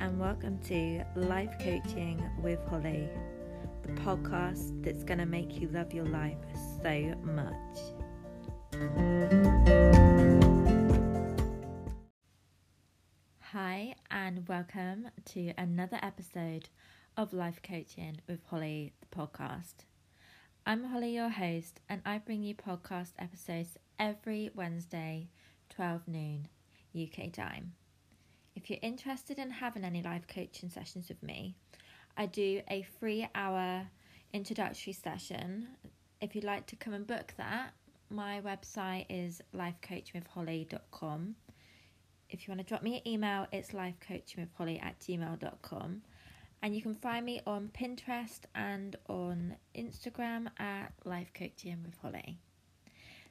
and welcome to Life Coaching with Holly, the podcast that's going to make you love your life so much. Hi, and welcome to another episode of Life Coaching with Holly, the podcast. I'm Holly, your host, and I bring you podcast episodes every Wednesday, 12 noon UK time. If you're interested in having any live coaching sessions with me, I do a free hour introductory session. If you'd like to come and book that, my website is lifecoachingwithholly.com. If you want to drop me an email, it's lifecoachingwithholly at gmail.com. And you can find me on Pinterest and on Instagram at Life Coaching with Holly.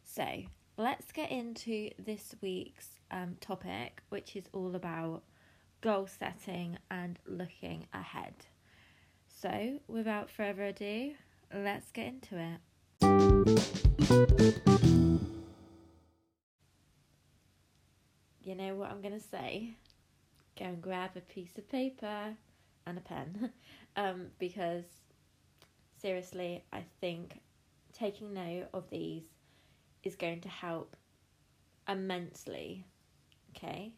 So let's get into this week's um, topic, which is all about goal setting and looking ahead. So, without further ado, let's get into it. You know what I'm going to say? Go and grab a piece of paper and a pen um, because seriously, I think taking note of these is going to help immensely. Okay,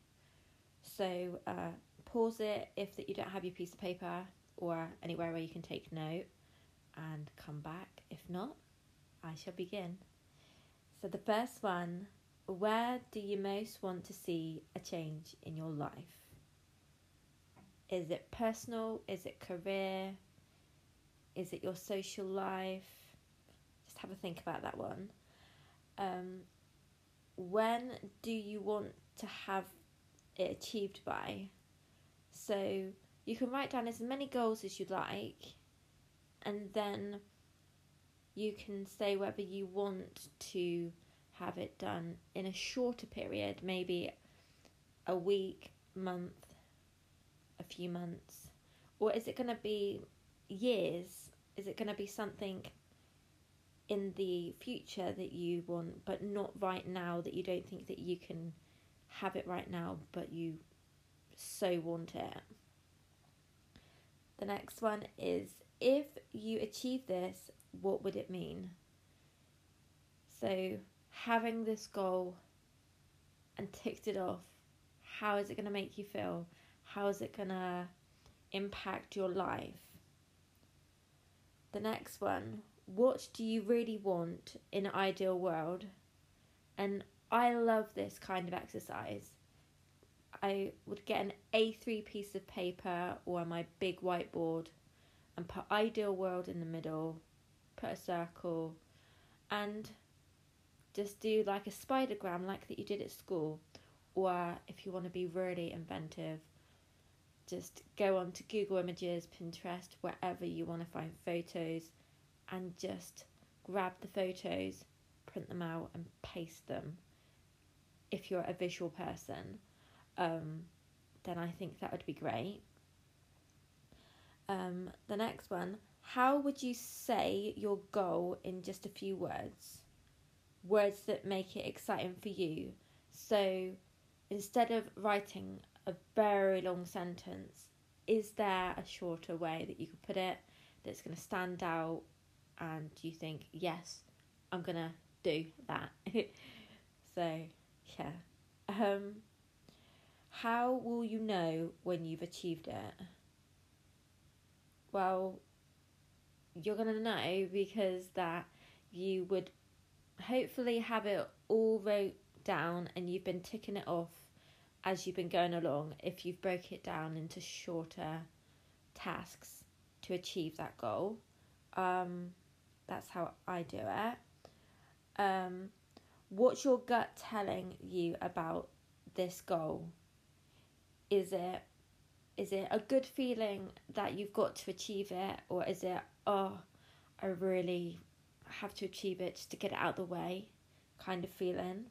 so uh, pause it if that you don't have your piece of paper or anywhere where you can take note, and come back. If not, I shall begin. So the first one: Where do you most want to see a change in your life? Is it personal? Is it career? Is it your social life? Just have a think about that one. Um, when do you want to have it achieved by? So you can write down as many goals as you'd like, and then you can say whether you want to have it done in a shorter period, maybe a week, month, a few months? Or is it going to be years? Is it going to be something in the future that you want, but not right now that you don't think that you can have it right now, but you so want it? The next one is if you achieve this, what would it mean? So, having this goal and ticked it off, how is it going to make you feel? How is it going to impact your life? The next one, what do you really want in an ideal world? And I love this kind of exercise. I would get an A3 piece of paper or my big whiteboard and put ideal world in the middle, put a circle, and just do like a spidergram like that you did at school. Or if you want to be really inventive, just go on to Google Images, Pinterest, wherever you want to find photos, and just grab the photos, print them out, and paste them. If you're a visual person, um, then I think that would be great. Um, the next one how would you say your goal in just a few words? Words that make it exciting for you. So instead of writing a very long sentence, is there a shorter way that you could put it that's going to stand out and you think, yes, I'm to do that? so, yeah. Um, how will you know when you've achieved it? Well, you're to know because that you would hopefully have it all wrote down and you've been ticking it off as you've been going along if you've broke it down into shorter tasks to achieve that goal. Um, that's how I do it. Um, what's your gut telling you about this goal? Is it is it a good feeling that you've got to achieve it, or is it oh, I really have to achieve it just to get it out of the way, kind of feeling?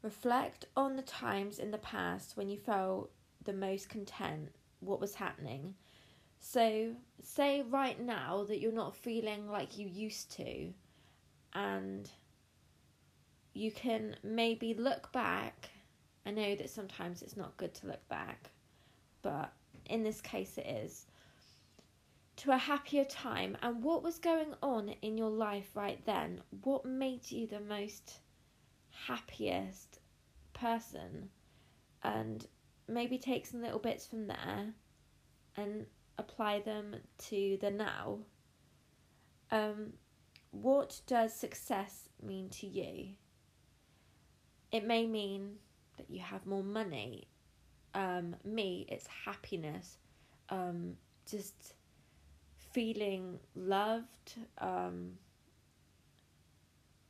Reflect on the times in the past when you felt the most content, what was happening. So, say right now that you're not feeling like you used to, and you can maybe look back I know that sometimes it's not good to look back, but in this case it is. To a happier time, and what was going on in your life right then? What made you the most happiest person? And maybe take some little bits from there and apply them to the now. Um, what does success mean to you? It may mean that you have more money. Um, me, it's happiness. Um, just feeling loved. Um,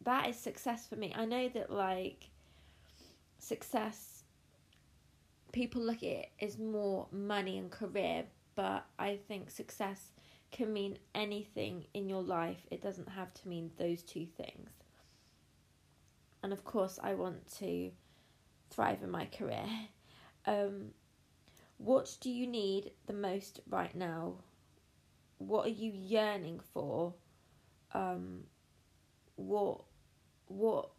that is success for me. I know that like success, people look at it as more money and career, but I think success can mean anything in your life. It doesn't have to mean those two things. And of course, I want to thrive in my career. Um, what do you need the most right now? What are you yearning for? Um, what what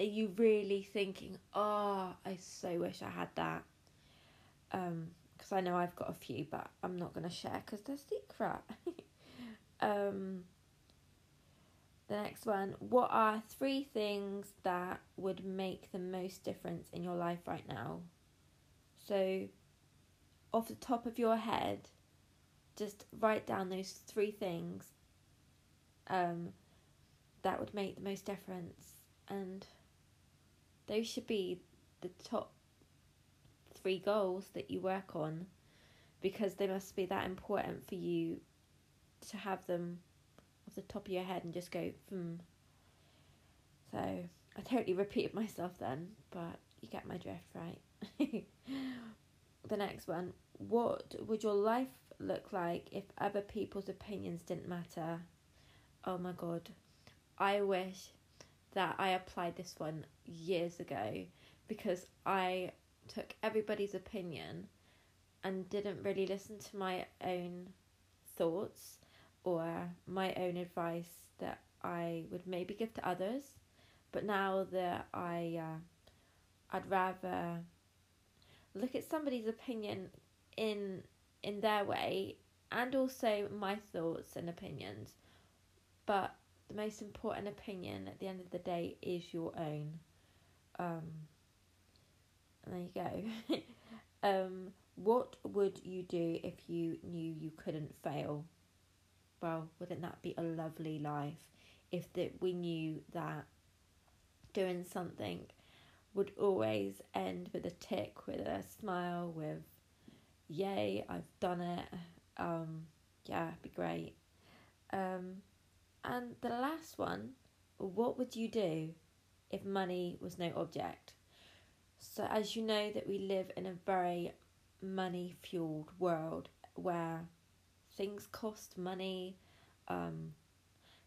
are you really thinking? Oh, I so wish I had that. Um, because I know I've got a few, but I'm not going to share because they're secret. um, the next one. What are three things that would make the most difference in your life right now? So, off the top of your head, just write down those three things um, that would make the most difference. And those should be the top three goals that you work on because they must be that important for you to have them off the top of your head and just go, hmm. So I totally repeated myself then, but you get my drift, right? the next one. What would your life look like if other people's opinions didn't matter? Oh my god. I wish that I applied this one years ago because I took everybody's opinion and didn't really listen to my own thoughts or my own advice that I would maybe give to others. But now that I, uh, I'd rather look at somebody's opinion in in their way and also my thoughts and opinions. But the most important opinion at the end of the day is your own. Um, there you go. um, what would you do if you knew you couldn't fail? Well, wouldn't that be a lovely life if that we knew that doing something would always end with a tick, with a smile, with yay, I've done it. Um, yeah, be great. Um, and the last one, what would you do if money was no object? So, as you know, that we live in a very money fueled world where things cost money. Um,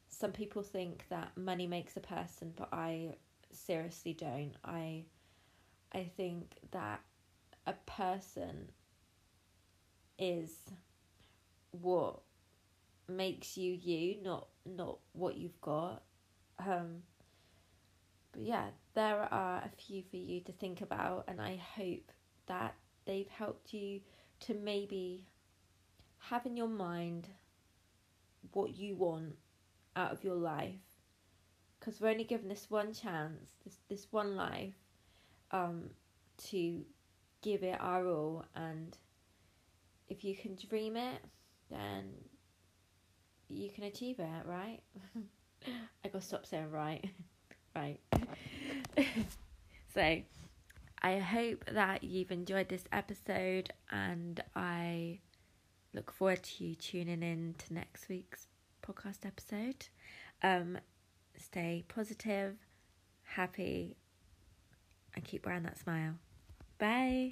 some people think that money makes a person, but I seriously don't. I I think that a person is what makes you you, not not what you've got. Um, but yeah, there are a few for you to think about, and I hope that they've helped you to maybe have in your mind what you want out of your life. Because we're only given this one chance, this this one life, um, to give it our all, and if you can dream it, then you can achieve it, right? I gotta stop saying right. right. so, I hope that you've enjoyed this episode and I look forward to you tuning in to next week's podcast episode. Um, stay positive, happy, and keep wearing that smile. Bye.